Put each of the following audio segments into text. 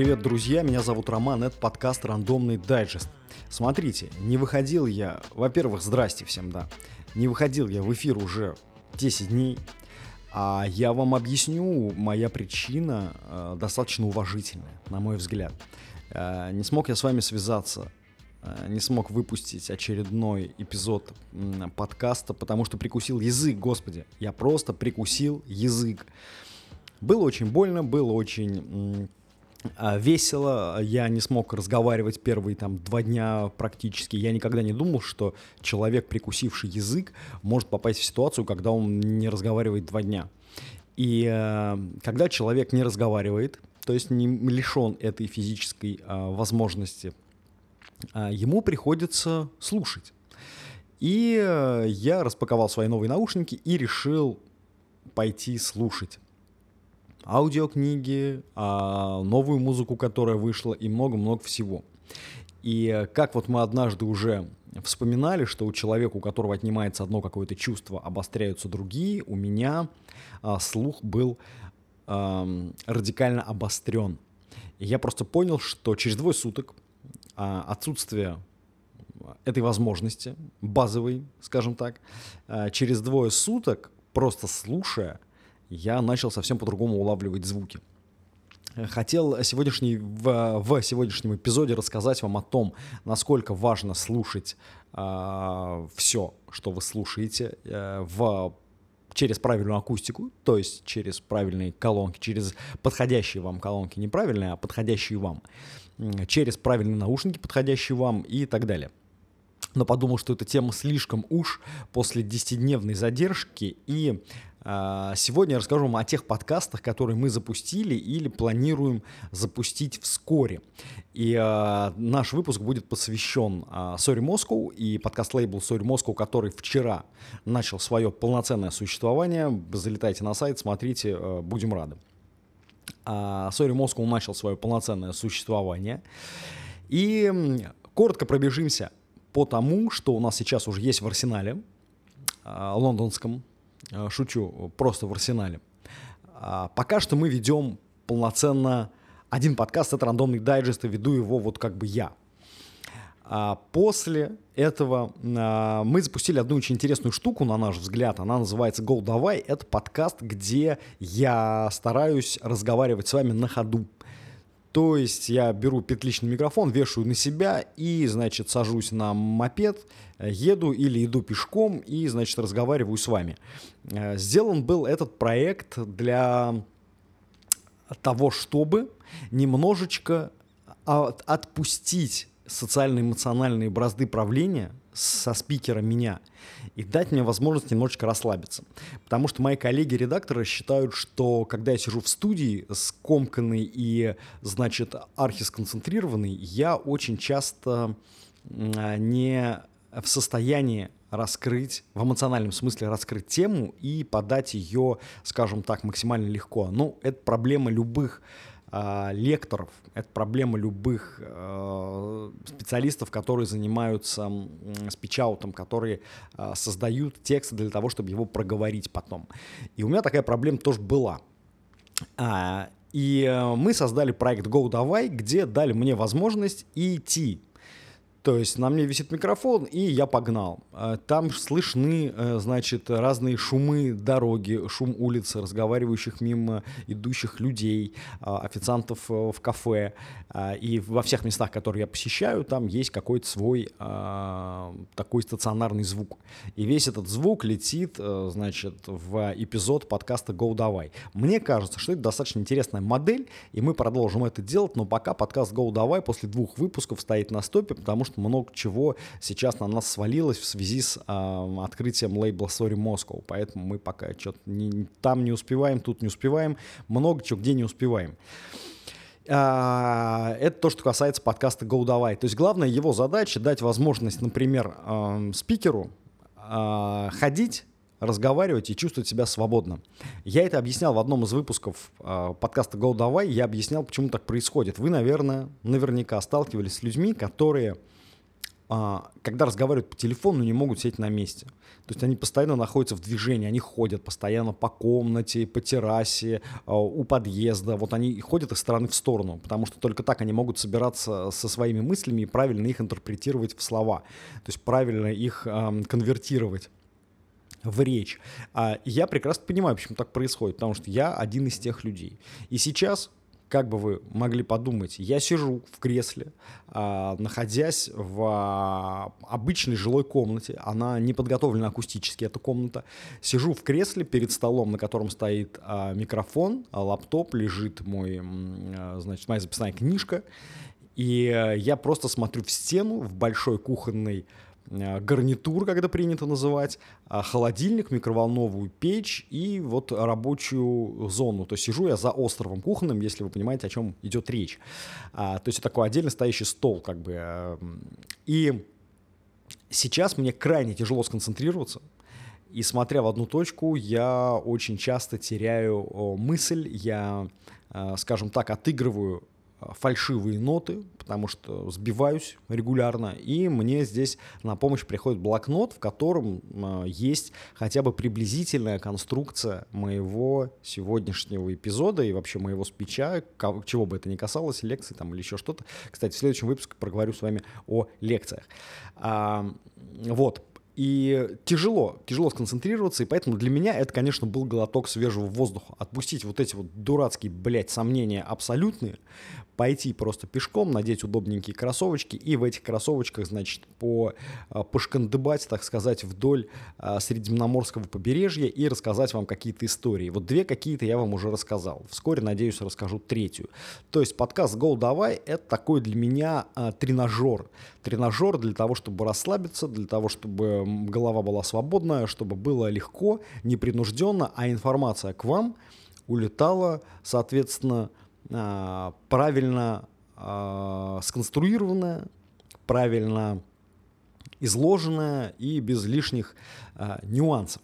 Привет, друзья, меня зовут Роман, это подкаст «Рандомный дайджест». Смотрите, не выходил я, во-первых, здрасте всем, да, не выходил я в эфир уже 10 дней, а я вам объясню, моя причина э, достаточно уважительная, на мой взгляд. Э, не смог я с вами связаться, э, не смог выпустить очередной эпизод э, подкаста, потому что прикусил язык, господи, я просто прикусил язык. Было очень больно, было очень весело, я не смог разговаривать первые там два дня практически. Я никогда не думал, что человек, прикусивший язык, может попасть в ситуацию, когда он не разговаривает два дня. И э, когда человек не разговаривает, то есть не лишен этой физической э, возможности, э, ему приходится слушать. И э, я распаковал свои новые наушники и решил пойти слушать аудиокниги, а, новую музыку, которая вышла и много-много всего. И как вот мы однажды уже вспоминали, что у человека, у которого отнимается одно какое-то чувство, обостряются другие, у меня а, слух был радикально обострен. И я просто понял, что через двое суток а, отсутствие этой возможности, базовой, скажем так, через двое суток, просто слушая, я начал совсем по-другому улавливать звуки. Хотел сегодняшний, в, в сегодняшнем эпизоде рассказать вам о том, насколько важно слушать э, а, все, что вы слушаете, э, в, через правильную акустику, то есть через правильные колонки, через подходящие вам колонки, не правильные, а подходящие вам, через правильные наушники, подходящие вам и так далее но подумал, что эта тема слишком уж после 10-дневной задержки, и э, сегодня я расскажу вам о тех подкастах, которые мы запустили или планируем запустить вскоре. И э, наш выпуск будет посвящен э, Sorry Moscow и подкаст-лейбл Sorry Moscow, который вчера начал свое полноценное существование. Залетайте на сайт, смотрите, э, будем рады. А Sorry Moscow начал свое полноценное существование. И коротко пробежимся по тому, что у нас сейчас уже есть в арсенале э, лондонском, э, шучу, просто в арсенале. Э, пока что мы ведем полноценно один подкаст, это рандомный дайджест, и веду его вот как бы я. А после этого а, мы запустили одну очень интересную штуку, на наш взгляд. Она называется «Go Давай». Это подкаст, где я стараюсь разговаривать с вами на ходу. То есть я беру петличный микрофон, вешаю на себя и, значит, сажусь на мопед, еду или иду пешком и, значит, разговариваю с вами. Э, сделан был этот проект для того, чтобы немножечко отпустить социально-эмоциональные бразды правления со спикера меня и дать мне возможность немножечко расслабиться. Потому что мои коллеги-редакторы считают, что когда я сижу в студии скомканный и, значит, архисконцентрированный, я очень часто не в состоянии раскрыть, в эмоциональном смысле раскрыть тему и подать ее, скажем так, максимально легко. Ну, это проблема любых лекторов, это проблема любых э, специалистов, которые занимаются спичаутом, которые э, создают текст для того, чтобы его проговорить потом. И у меня такая проблема тоже была. А, и э, мы создали проект Go Давай, где дали мне возможность идти то есть на мне висит микрофон, и я погнал. А, там слышны, э, значит, разные шумы дороги, шум улицы, разговаривающих мимо идущих людей, а, официантов э, в кафе. А, и во всех местах, которые я посещаю, там есть какой-то свой такой стационарный звук. И весь этот звук летит, э, значит, в эпизод подкаста «Go Давай». Мне кажется, что это достаточно интересная модель, и мы продолжим это делать, но пока подкаст «Go Давай» после двух выпусков стоит на стопе, потому что что много чего сейчас на нас свалилось в связи с э, открытием лейбла Sorry Moscow, поэтому мы пока что-то не, там не успеваем, тут не успеваем, много чего где не успеваем. А, это то, что касается подкаста Go Давай. То есть главная его задача дать возможность, например, э, спикеру э, ходить разговаривать и чувствовать себя свободно. Я это объяснял в одном из выпусков э, подкаста «Go Давай». Я объяснял, почему так происходит. Вы, наверное, наверняка сталкивались с людьми, которые когда разговаривают по телефону, не могут сидеть на месте. То есть они постоянно находятся в движении, они ходят постоянно по комнате, по террасе, а, у подъезда. Вот они ходят из стороны в сторону, потому что только так они могут собираться со своими мыслями и правильно их интерпретировать в слова. То есть правильно их конвертировать в речь. А я прекрасно понимаю, почему так происходит, потому что я один из тех людей. И сейчас как бы вы могли подумать, я сижу в кресле, а, находясь в а, обычной жилой комнате, она не подготовлена акустически, эта комната, сижу в кресле перед столом, на котором стоит а, микрофон, лаптоп, лежит мой, значит, моя записная книжка, и я просто смотрю в стену в большой кухонной Э, гарнитур, когда принято называть, а холодильник, микроволновую печь и вот рабочую зону. То есть сижу я за островом кухонным, если вы понимаете, о чем идет речь. А, то есть такой отдельно стоящий стол, как бы. Эм, и сейчас мне крайне тяжело сконцентрироваться. И смотря в одну точку, я очень часто теряю мысль, я, э, скажем так, отыгрываю фальшивые ноты, потому что сбиваюсь регулярно, и мне здесь на помощь приходит блокнот, в котором э, есть хотя бы приблизительная конструкция моего сегодняшнего эпизода и вообще моего спича, чего бы это ни касалось, лекций там или еще что-то. Кстати, в следующем выпуске проговорю с вами о лекциях. А, вот, и тяжело, тяжело сконцентрироваться, и поэтому для меня это, конечно, был глоток свежего воздуха. Отпустить вот эти вот дурацкие, блядь, сомнения абсолютные, пойти просто пешком, надеть удобненькие кроссовочки и в этих кроссовочках, значит, по, а, пошкандыбать, так сказать, вдоль а, Средиземноморского побережья и рассказать вам какие-то истории. Вот две какие-то я вам уже рассказал. Вскоре, надеюсь, расскажу третью. То есть подкаст «Go, давай» — это такой для меня а, тренажер. Тренажер для того, чтобы расслабиться, для того, чтобы голова была свободная, чтобы было легко, непринужденно, а информация к вам улетала, соответственно, а, правильно а, сконструированная, правильно изложенная и без лишних а, нюансов.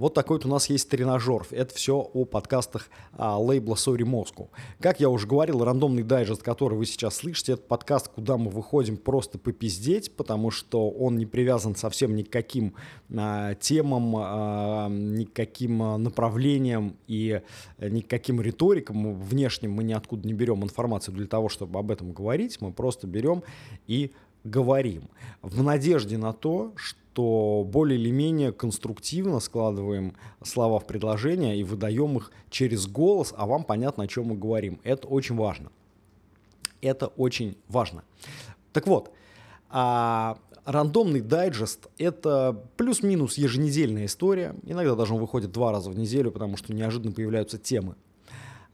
Вот такой вот у нас есть тренажер. Это все о подкастах а, лейбла Sorry Moscow. Как я уже говорил, рандомный дайджест, который вы сейчас слышите, это подкаст, куда мы выходим просто попиздеть, потому что он не привязан совсем ни к каким а, темам, а, ни к каким а, направлениям и а, ни к каким риторикам. Внешним мы ниоткуда не берем информацию для того, чтобы об этом говорить. Мы просто берем и говорим в надежде на то, что более или менее конструктивно складываем слова в предложения и выдаем их через голос, а вам понятно, о чем мы говорим. Это очень важно. Это очень важно. Так вот, а рандомный дайджест — это плюс-минус еженедельная история. Иногда даже он выходит два раза в неделю, потому что неожиданно появляются темы.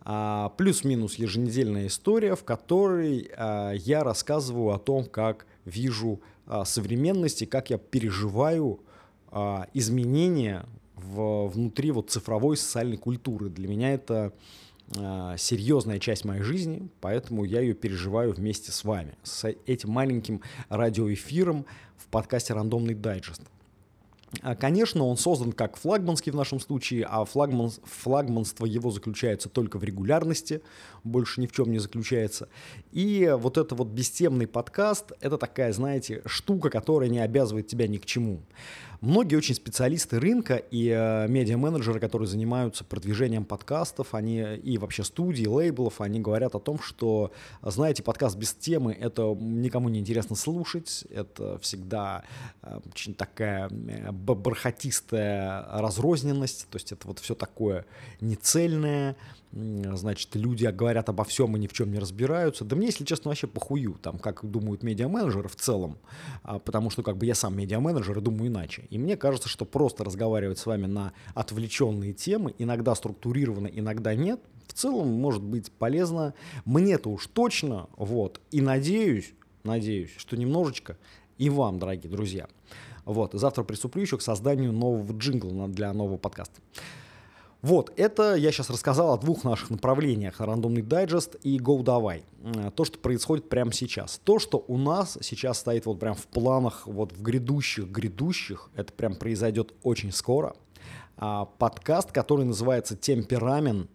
А, плюс-минус еженедельная история, в которой а, я рассказываю о том, как вижу а, современности, как я переживаю а, изменения в, внутри вот цифровой социальной культуры. Для меня это а, серьезная часть моей жизни, поэтому я ее переживаю вместе с вами, с этим маленьким радиоэфиром в подкасте «Рандомный дайджест». А, конечно, он создан как флагманский в нашем случае, а флагман, флагманство его заключается только в регулярности, больше ни в чем не заключается. И вот это вот бестемный подкаст, это такая, знаете, штука, которая не обязывает тебя ни к чему. Многие очень специалисты рынка и э, медиа-менеджеры, которые занимаются продвижением подкастов, они и вообще студии, лейблов, они говорят о том, что, знаете, подкаст без темы — это никому не интересно слушать, это всегда э, очень такая э, бархатистая разрозненность, то есть это вот все такое нецельное, значит, люди говорят обо всем и ни в чем не разбираются. Да мне, если честно, вообще похую, там, как думают медиа-менеджеры в целом, а, потому что как бы я сам медиа-менеджер и думаю иначе. И мне кажется, что просто разговаривать с вами на отвлеченные темы, иногда структурированно, иногда нет, в целом может быть полезно. Мне-то уж точно, вот, и надеюсь, надеюсь, что немножечко и вам, дорогие друзья. Вот, завтра приступлю еще к созданию нового джингла для нового подкаста. Вот, это я сейчас рассказал о двух наших направлениях, рандомный дайджест и Go Давай. То, что происходит прямо сейчас. То, что у нас сейчас стоит вот прям в планах, вот в грядущих, грядущих, это прям произойдет очень скоро. а, подкаст, который называется «Темперамент».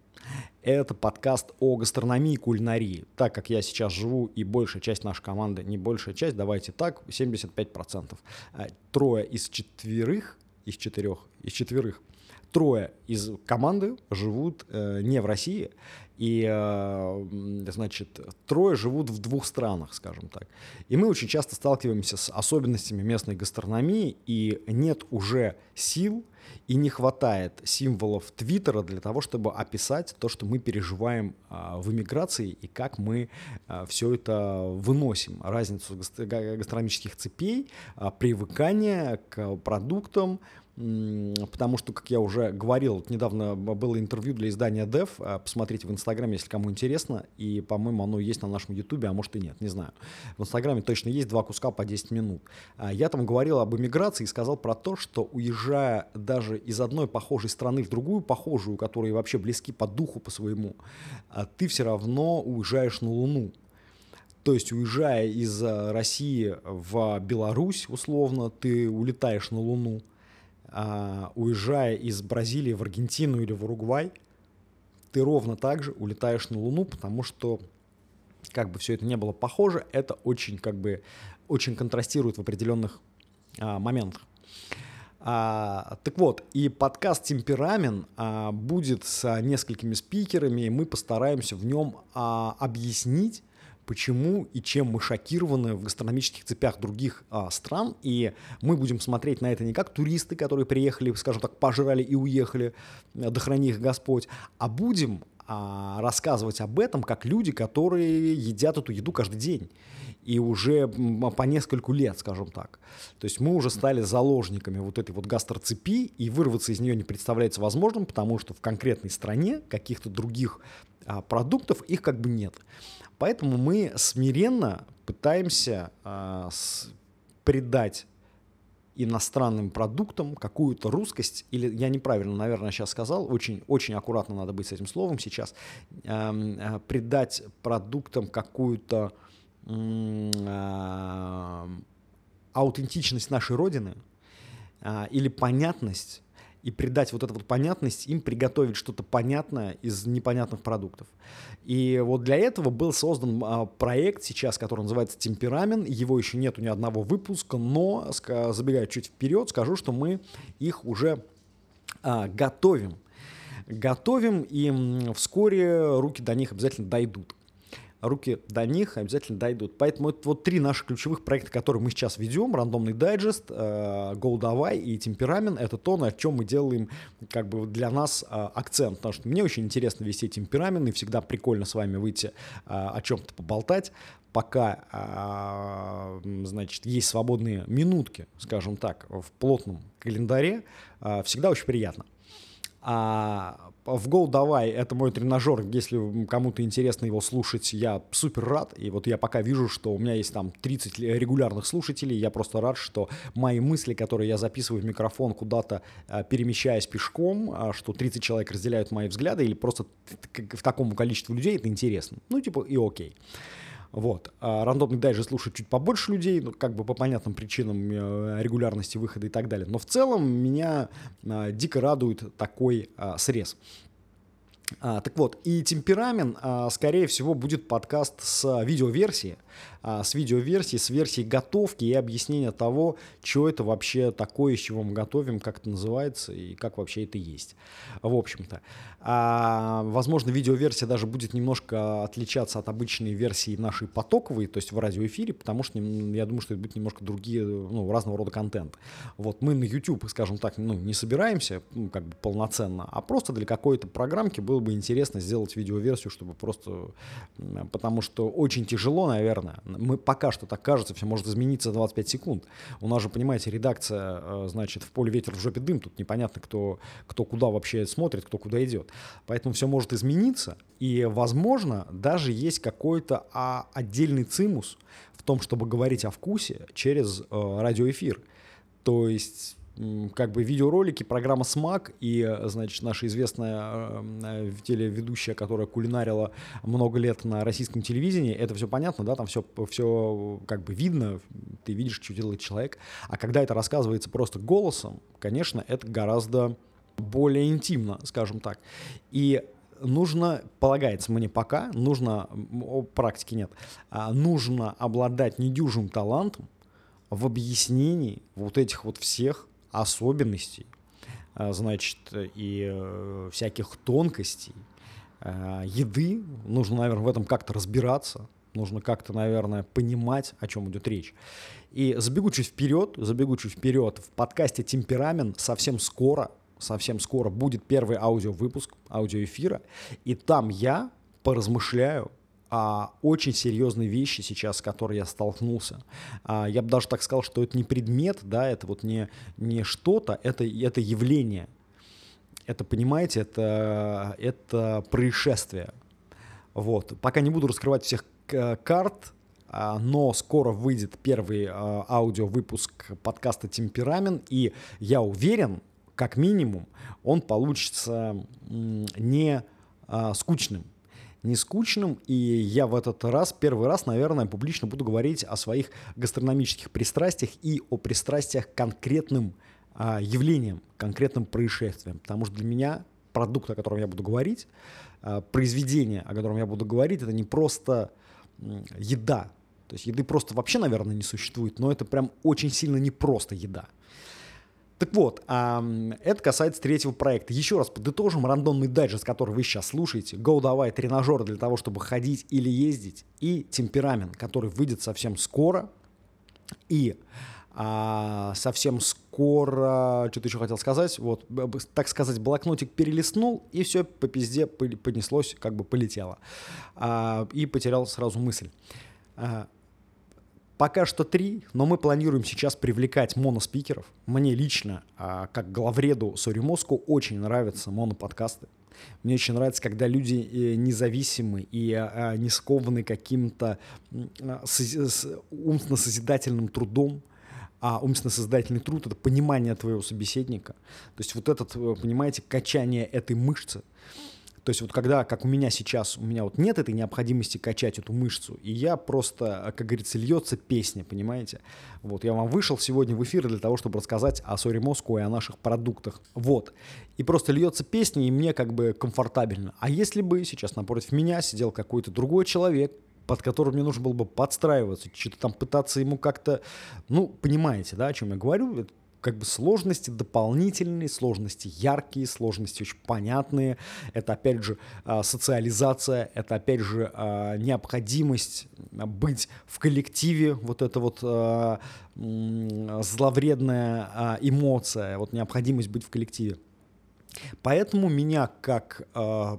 Это подкаст о гастрономии и кулинарии. Так как я сейчас живу и большая часть нашей команды, не большая часть, давайте так, 75%. А, трое из четверых, из четырех, из четверых, трое из команды живут э, не в России, и, э, значит, трое живут в двух странах, скажем так. И мы очень часто сталкиваемся с особенностями местной гастрономии, и нет уже сил и не хватает символов Твиттера для того, чтобы описать то, что мы переживаем а, в эмиграции и как мы а, все это выносим. Разницу гастрономических цепей, а, привыкание к продуктам, потому что, как я уже говорил, недавно было интервью для издания Dev, а, посмотрите в Инстаграме, если кому интересно, и, по-моему, оно есть на нашем Ютубе, а может и нет, не знаю. В Инстаграме точно есть два куска по 10 минут. А, я там говорил об эмиграции и сказал про то, что уезжая даже из одной похожей страны в другую похожую, которые вообще близки по духу по своему, а, ты все равно уезжаешь на Луну. То есть, уезжая из России в Беларусь, условно, ты улетаешь на Луну – уезжая из Бразилии в Аргентину или в Уругвай, ты ровно так же улетаешь на Луну, потому что как бы все это не было похоже, это очень как бы очень контрастирует в определенных а, моментах. А, так вот, и подкаст «Темперамент» а, будет с несколькими спикерами, и мы постараемся в нем а, объяснить, почему и чем мы шокированы в гастрономических цепях других а, стран, и мы будем смотреть на это не как туристы, которые приехали, скажем так, пожрали и уехали, э, да храни их Господь, а будем а, рассказывать об этом как люди, которые едят эту еду каждый день и уже по нескольку лет, скажем так. То есть мы уже стали заложниками вот этой вот гастроцепи, и вырваться из нее не представляется возможным, потому что в конкретной стране каких-то других а, продуктов их как бы нет. Поэтому мы смиренно пытаемся э, с, придать иностранным продуктам какую-то русскость, или я неправильно, наверное, сейчас сказал, очень, очень аккуратно надо быть с этим словом сейчас, э, э, придать продуктам какую-то э, аутентичность нашей Родины э, или понятность и придать вот эту вот понятность, им приготовить что-то понятное из непонятных продуктов. И вот для этого был создан а, проект сейчас, который называется «Темперамент». Его еще нету ни одного выпуска, но, забегая чуть вперед, скажу, что мы их уже а, готовим. Готовим, и вскоре руки до них обязательно дойдут руки до них обязательно дойдут. Поэтому это вот три наших ключевых проекта, которые мы сейчас ведем. Рандомный дайджест, э, Go и Темперамент. Это то, на чем мы делаем как бы для нас э, акцент. Потому что мне очень интересно вести темперамент, и всегда прикольно с вами выйти э, о чем-то поболтать пока, значит, есть свободные минутки, скажем так, в плотном календаре, всегда очень приятно. А в Go давай, это мой тренажер, если кому-то интересно его слушать, я супер рад, и вот я пока вижу, что у меня есть там 30 регулярных слушателей, я просто рад, что мои мысли, которые я записываю в микрофон куда-то, а, перемещаясь пешком, а, что 30 человек разделяют мои взгляды, или просто в такому количеству людей это интересно, ну типа и окей. Вот. А рандомный дайджест слушает чуть побольше людей, ну, как бы по понятным причинам э, регулярности выхода и так далее. Но в целом меня а, дико радует такой а, срез. Так вот, и темперамент, скорее всего, будет подкаст с видеоверсией. А, с видеоверсией, с версией готовки и объяснения того, что это вообще такое, из чего мы готовим, как это называется и как вообще это есть. В общем-то. А, возможно, видеоверсия даже будет немножко отличаться от обычной версии нашей потоковой, то есть в радиоэфире, потому что я думаю, что это будет немножко другие, ну, разного рода контент. Вот мы на YouTube, скажем так, ну, не собираемся ну, как бы полноценно, а просто для какой-то программки было бы интересно сделать видеоверсию, чтобы просто... Потому что очень тяжело, наверное, мы пока что так кажется, все может измениться за 25 секунд. У нас же, понимаете, редакция, э, значит, в поле ветер, в жопе дым, тут непонятно, кто, кто куда вообще смотрит, кто куда идет. Поэтому все может измениться, и, возможно, даже есть какой-то а, отдельный цимус в том, чтобы говорить о вкусе через э, радиоэфир. То есть как бы видеоролики, программа «Смак» и, значит, наша известная э, телеведущая, которая кулинарила много лет на российском телевидении, это все понятно, да, там все, все как бы видно, ты видишь, что делает человек. А когда это рассказывается просто голосом, конечно, это гораздо более интимно, скажем так. И нужно, полагается мне пока, нужно, практики нет, а, нужно обладать недюжим талантом в объяснении вот этих вот всех особенностей, а, значит, и э, всяких тонкостей а, еды. Нужно, наверное, в этом как-то разбираться, нужно как-то, наверное, понимать, о чем идет речь. И забегу вперед, забегу вперед, в подкасте «Темперамент» совсем скоро совсем скоро будет первый аудиовыпуск, аудиоэфира, и там я поразмышляю о очень серьезной вещи сейчас, с которой я столкнулся. А, я бы даже так сказал, что это не предмет, да, это вот не, не что-то, это, это явление. Это, понимаете, это, это происшествие. Вот. Пока не буду раскрывать всех карт, а, но скоро выйдет первый а, аудиовыпуск подкаста «Темперамент», и я уверен, как минимум, он получится не а, скучным. Не скучным, и я в этот раз, первый раз, наверное, публично буду говорить о своих гастрономических пристрастиях и о пристрастиях к конкретным а, явлениям, конкретным происшествиям. Потому что для меня продукт, о котором я буду говорить, а, произведение, о котором я буду говорить, это не просто еда. То есть еды просто вообще, наверное, не существует, но это прям очень сильно не просто еда. Так вот, это касается третьего проекта. Еще раз подытожим рандомный дайджест, который вы сейчас слушаете. Go давай тренажеры для того, чтобы ходить или ездить. И темперамент, который выйдет совсем скоро. И а, совсем скоро, что-то еще хотел сказать, вот, так сказать, блокнотик перелистнул, и все по пизде понеслось, как бы полетело. А, и потерял сразу мысль. А, Пока что три, но мы планируем сейчас привлекать моноспикеров. Мне лично, а, как главреду Сори Моску, очень нравятся моноподкасты. Мне очень нравится, когда люди э, независимы и а, не скованы каким-то умственно-созидательным трудом, а умственно-создательный труд — это понимание твоего собеседника. То есть вот этот, понимаете, качание этой мышцы — то есть вот когда, как у меня сейчас, у меня вот нет этой необходимости качать эту мышцу, и я просто, как говорится, льется песня, понимаете? Вот, я вам вышел сегодня в эфир для того, чтобы рассказать о Сори Moscow и о наших продуктах. Вот. И просто льется песня, и мне как бы комфортабельно. А если бы сейчас напротив меня сидел какой-то другой человек, под которым мне нужно было бы подстраиваться, что-то там пытаться ему как-то, ну, понимаете, да, о чем я говорю, как бы сложности дополнительные, сложности яркие, сложности очень понятные. Это, опять же, а, социализация, это, опять же, а, необходимость быть в коллективе, вот эта вот а, зловредная эмоция, вот необходимость быть в коллективе. Поэтому меня как э,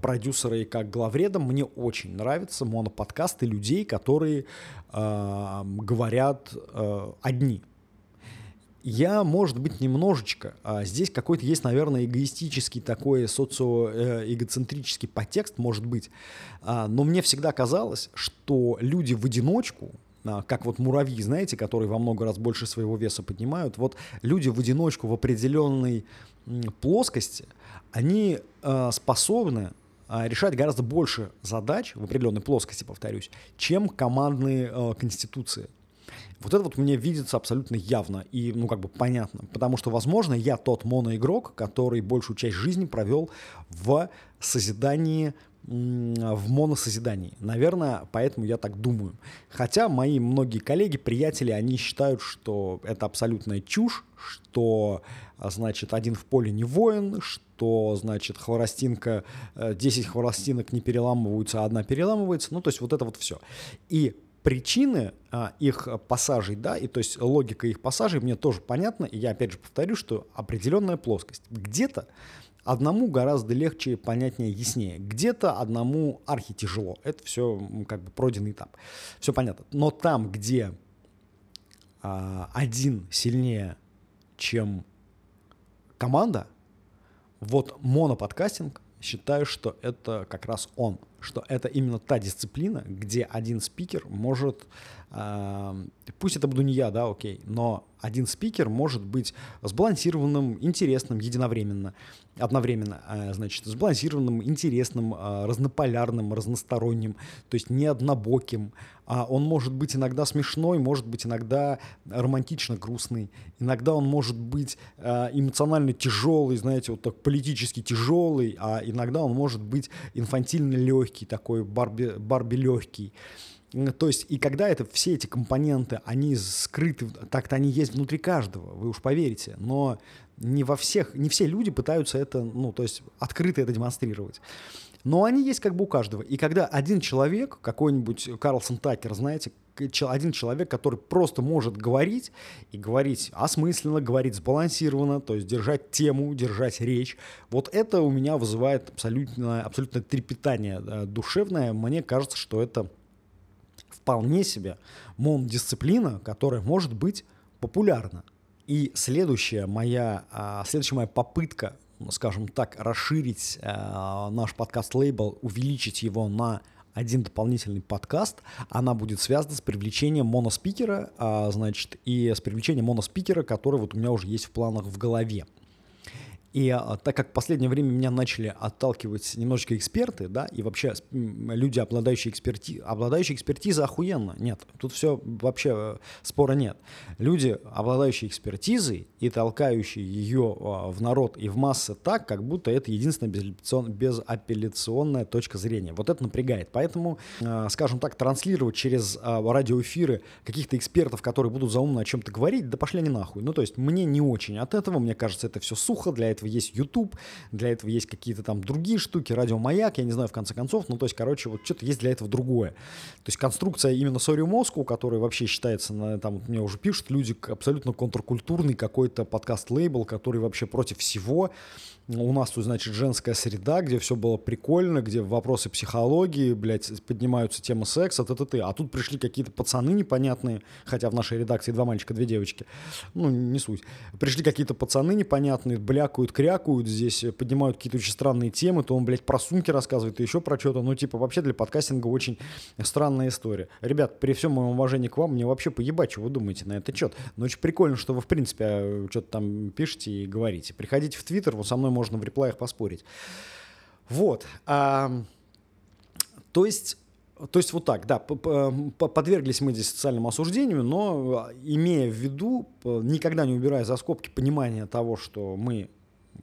продюсера и как главреда мне очень нравятся моноподкасты людей, которые э, говорят э, одни. Я, может быть, немножечко. А здесь какой-то есть, наверное, эгоистический такой социоэгоцентрический подтекст, может быть. А, но мне всегда казалось, что люди в одиночку, а, как вот муравьи, знаете, которые во много раз больше своего веса поднимают, вот люди в одиночку в определенной плоскости, они а, способны а, решать гораздо больше задач в определенной плоскости, повторюсь, чем командные э, конституции. Вот это вот мне видится абсолютно явно и, ну, как бы понятно. Потому что, возможно, я тот моноигрок, который большую часть жизни провел в созидании в моносозидании. Наверное, поэтому я так думаю. Хотя мои многие коллеги, приятели, они считают, что это абсолютная чушь, что, значит, один в поле не воин, что, значит, хворостинка, 10 э, хворостинок не переламываются, а одна переламывается. Ну, то есть вот это вот все. И причины а, их пассажей, да, и то есть логика их пассажей мне тоже понятна, и я опять же повторю, что определенная плоскость. Где-то одному гораздо легче, понятнее, яснее. Где-то одному архи тяжело. Это все как бы пройденный этап. Все понятно. Но там, где а, один сильнее, чем команда, вот моноподкастинг, считаю, что это как раз он. что это именно та дисциплина, где один спикер может, э, пусть это буду не я, да, окей, но один спикер может быть сбалансированным, интересным единовременно, одновременно, э, значит, сбалансированным, интересным, э, разнополярным, разносторонним, то есть не однобоким. А он может быть иногда смешной, может быть иногда романтично грустный, иногда он может быть эмоционально тяжелый, знаете, вот так политически тяжелый, а иногда он может быть инфантильно легкий, такой Барби, Барби легкий. То есть, и когда это все эти компоненты, они скрыты, так-то они есть внутри каждого, вы уж поверите, но не во всех, не все люди пытаются это, ну, то есть открыто это демонстрировать. Но они есть как бы у каждого. И когда один человек, какой-нибудь Карлсон Такер, знаете, один человек, который просто может говорить и говорить осмысленно, говорить сбалансированно, то есть держать тему, держать речь, вот это у меня вызывает абсолютно, абсолютно трепетание душевное. Мне кажется, что это вполне себе мон-дисциплина, которая может быть популярна. И следующая моя, а, следующая моя попытка, скажем так, расширить а, наш подкаст-лейбл, увеличить его на один дополнительный подкаст, она будет связана с привлечением моноспикера, а, значит, и с привлечением моноспикера, который вот у меня уже есть в планах в голове. И а, так как в последнее время меня начали отталкивать немножечко эксперты, да, и вообще люди, обладающие, эксперти... обладающие экспертизой, охуенно. Нет, тут все вообще э, спора нет. Люди, обладающие экспертизой и толкающие ее а, в народ и в массы так, как будто это единственная безапелляционная точка зрения. Вот это напрягает. Поэтому, а, скажем так, транслировать через радиоэфиры каких-то экспертов, которые будут заумно о чем-то говорить, да пошли они нахуй. Ну, то есть мне не очень от этого, мне кажется, это все сухо для этого этого есть YouTube, для этого есть какие-то там другие штуки, радиомаяк, я не знаю, в конце концов, ну, то есть, короче, вот что-то есть для этого другое. То есть конструкция именно Sorry Moscow, которая вообще считается, на, там, мне уже пишут люди, абсолютно контркультурный какой-то подкаст-лейбл, который вообще против всего, у нас тут, значит, женская среда, где все было прикольно, где вопросы психологии, блядь, поднимаются темы секса, т, т, т. А тут пришли какие-то пацаны непонятные, хотя в нашей редакции два мальчика, две девочки. Ну, не суть. Пришли какие-то пацаны непонятные, блякают, крякают здесь, поднимают какие-то очень странные темы, то он, блядь, про сумки рассказывает, и еще про что-то. Ну, типа, вообще для подкастинга очень странная история. Ребят, при всем моем уважении к вам, мне вообще поебать, что вы думаете на этот счет. Но очень прикольно, что вы, в принципе, э, что-то там пишете и говорите. Приходите в Твиттер, вот со мной можно в реплаях поспорить. Вот. А, то есть то есть вот так, да, подверглись мы здесь социальному осуждению, но имея в виду, никогда не убирая за скобки понимание того, что мы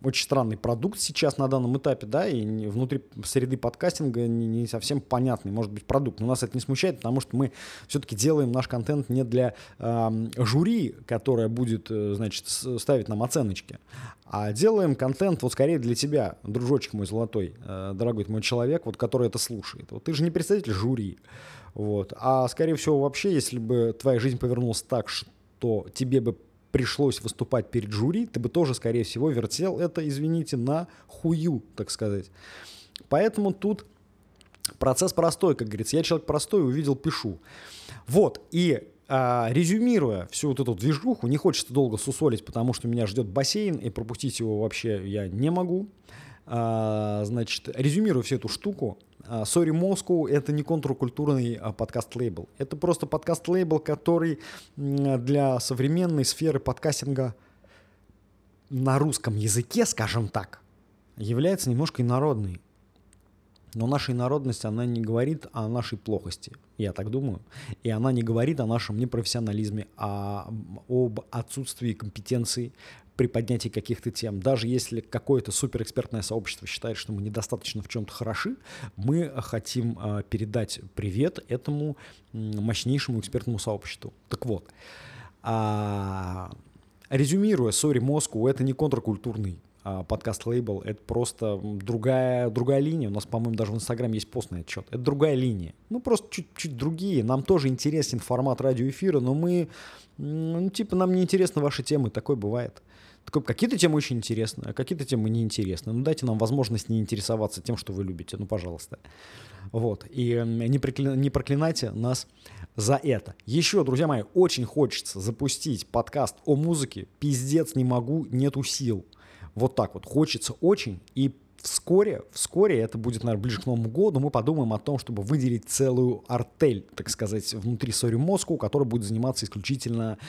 очень странный продукт сейчас на данном этапе, да, и внутри среды подкастинга не, не совсем понятный, может быть, продукт. Но нас это не смущает, потому что мы все-таки делаем наш контент не для э, жюри, которое будет, э, значит, ставить нам оценочки, а делаем контент вот скорее для тебя, дружочек мой золотой, э, дорогой мой человек, вот который это слушает. Вот ты же не представитель жюри, вот, а скорее всего вообще, если бы твоя жизнь повернулась так, что тебе бы пришлось выступать перед жюри, ты бы тоже, скорее всего, вертел это, извините, на хую, так сказать. Поэтому тут процесс простой, как говорится. Я человек простой, увидел, пишу. Вот, и а, резюмируя всю вот эту движуху, не хочется долго сусолить, потому что меня ждет бассейн, и пропустить его вообще я не могу. А, значит, резюмируя всю эту штуку, Sorry Moscow — это не контркультурный а, подкаст-лейбл. Это просто подкаст-лейбл, который для современной сферы подкастинга на русском языке, скажем так, является немножко инородный. Но наша инородность, она не говорит о нашей плохости, я так думаю. И она не говорит о нашем непрофессионализме, а об отсутствии компетенции при поднятии каких-то тем. Даже если какое-то суперэкспертное сообщество считает, что мы недостаточно в чем-то хороши, мы хотим э, передать привет этому мощнейшему экспертному сообществу. Так вот, а, резюмируя, сори, Москву, это не контркультурный а, подкаст-лейбл, это просто другая, другая линия. У нас, по-моему, даже в Инстаграме есть пост на этот счет. Это другая линия. Мы просто чуть-чуть другие. Нам тоже интересен формат радиоэфира, но мы, ну, типа, нам не интересны ваши темы. Такое бывает. Какие-то темы очень интересны, а какие-то темы неинтересны. Ну, дайте нам возможность не интересоваться тем, что вы любите. Ну, пожалуйста. Вот. И не, прикля... не проклинайте нас за это. Еще, друзья мои, очень хочется запустить подкаст о музыке. Пиздец не могу, нету сил. Вот так вот. Хочется очень. И вскоре, вскоре, это будет, наверное, ближе к Новому году, мы подумаем о том, чтобы выделить целую артель, так сказать, внутри Сори Москву, которая будет заниматься исключительно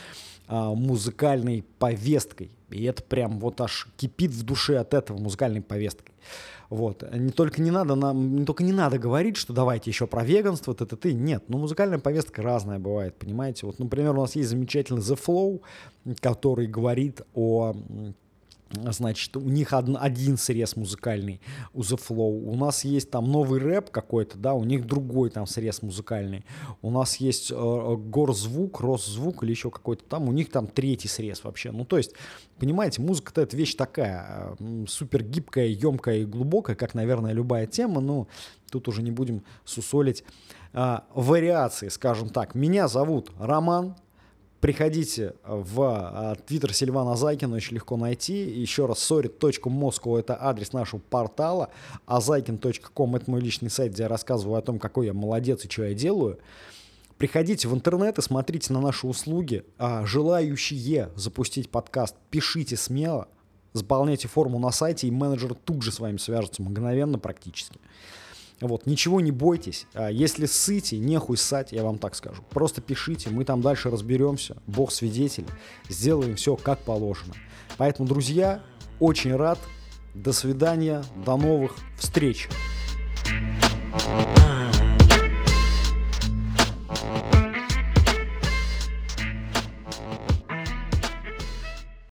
а, музыкальной повесткой. И это прям вот аж кипит в душе от этого музыкальной повесткой. Вот. Не только не надо нам, не только не надо говорить, что давайте еще про веганство, т, т, т. Нет, ну музыкальная повестка разная бывает, понимаете. Вот, например, у нас есть замечательный The Flow, который говорит о Значит, у них од, один срез музыкальный у The Flow. У нас есть там новый рэп какой-то, да, у них другой там срез музыкальный. У нас есть э, горзвук, росзвук или еще какой-то там, у них там третий срез вообще. Ну, то есть, понимаете, музыка-то это вещь такая, э, супер гибкая, емкая и глубокая, как, наверное, любая тема, но тут уже не будем сусолить э, вариации, скажем так. Меня зовут Роман, Приходите в а, твиттер Сильвана Зайкина, очень легко найти. Еще раз, sorry.moscow это адрес нашего портала, а zaikin.com это мой личный сайт, где я рассказываю о том, какой я молодец и что я делаю. Приходите в интернет и смотрите на наши услуги. А желающие запустить подкаст, пишите смело, заполняйте форму на сайте, и менеджер тут же с вами свяжется мгновенно практически. Вот, ничего не бойтесь. А если ссыте, нехуй ссать, я вам так скажу. Просто пишите, мы там дальше разберемся. Бог свидетель. Сделаем все как положено. Поэтому, друзья, очень рад. До свидания, до новых встреч. thank you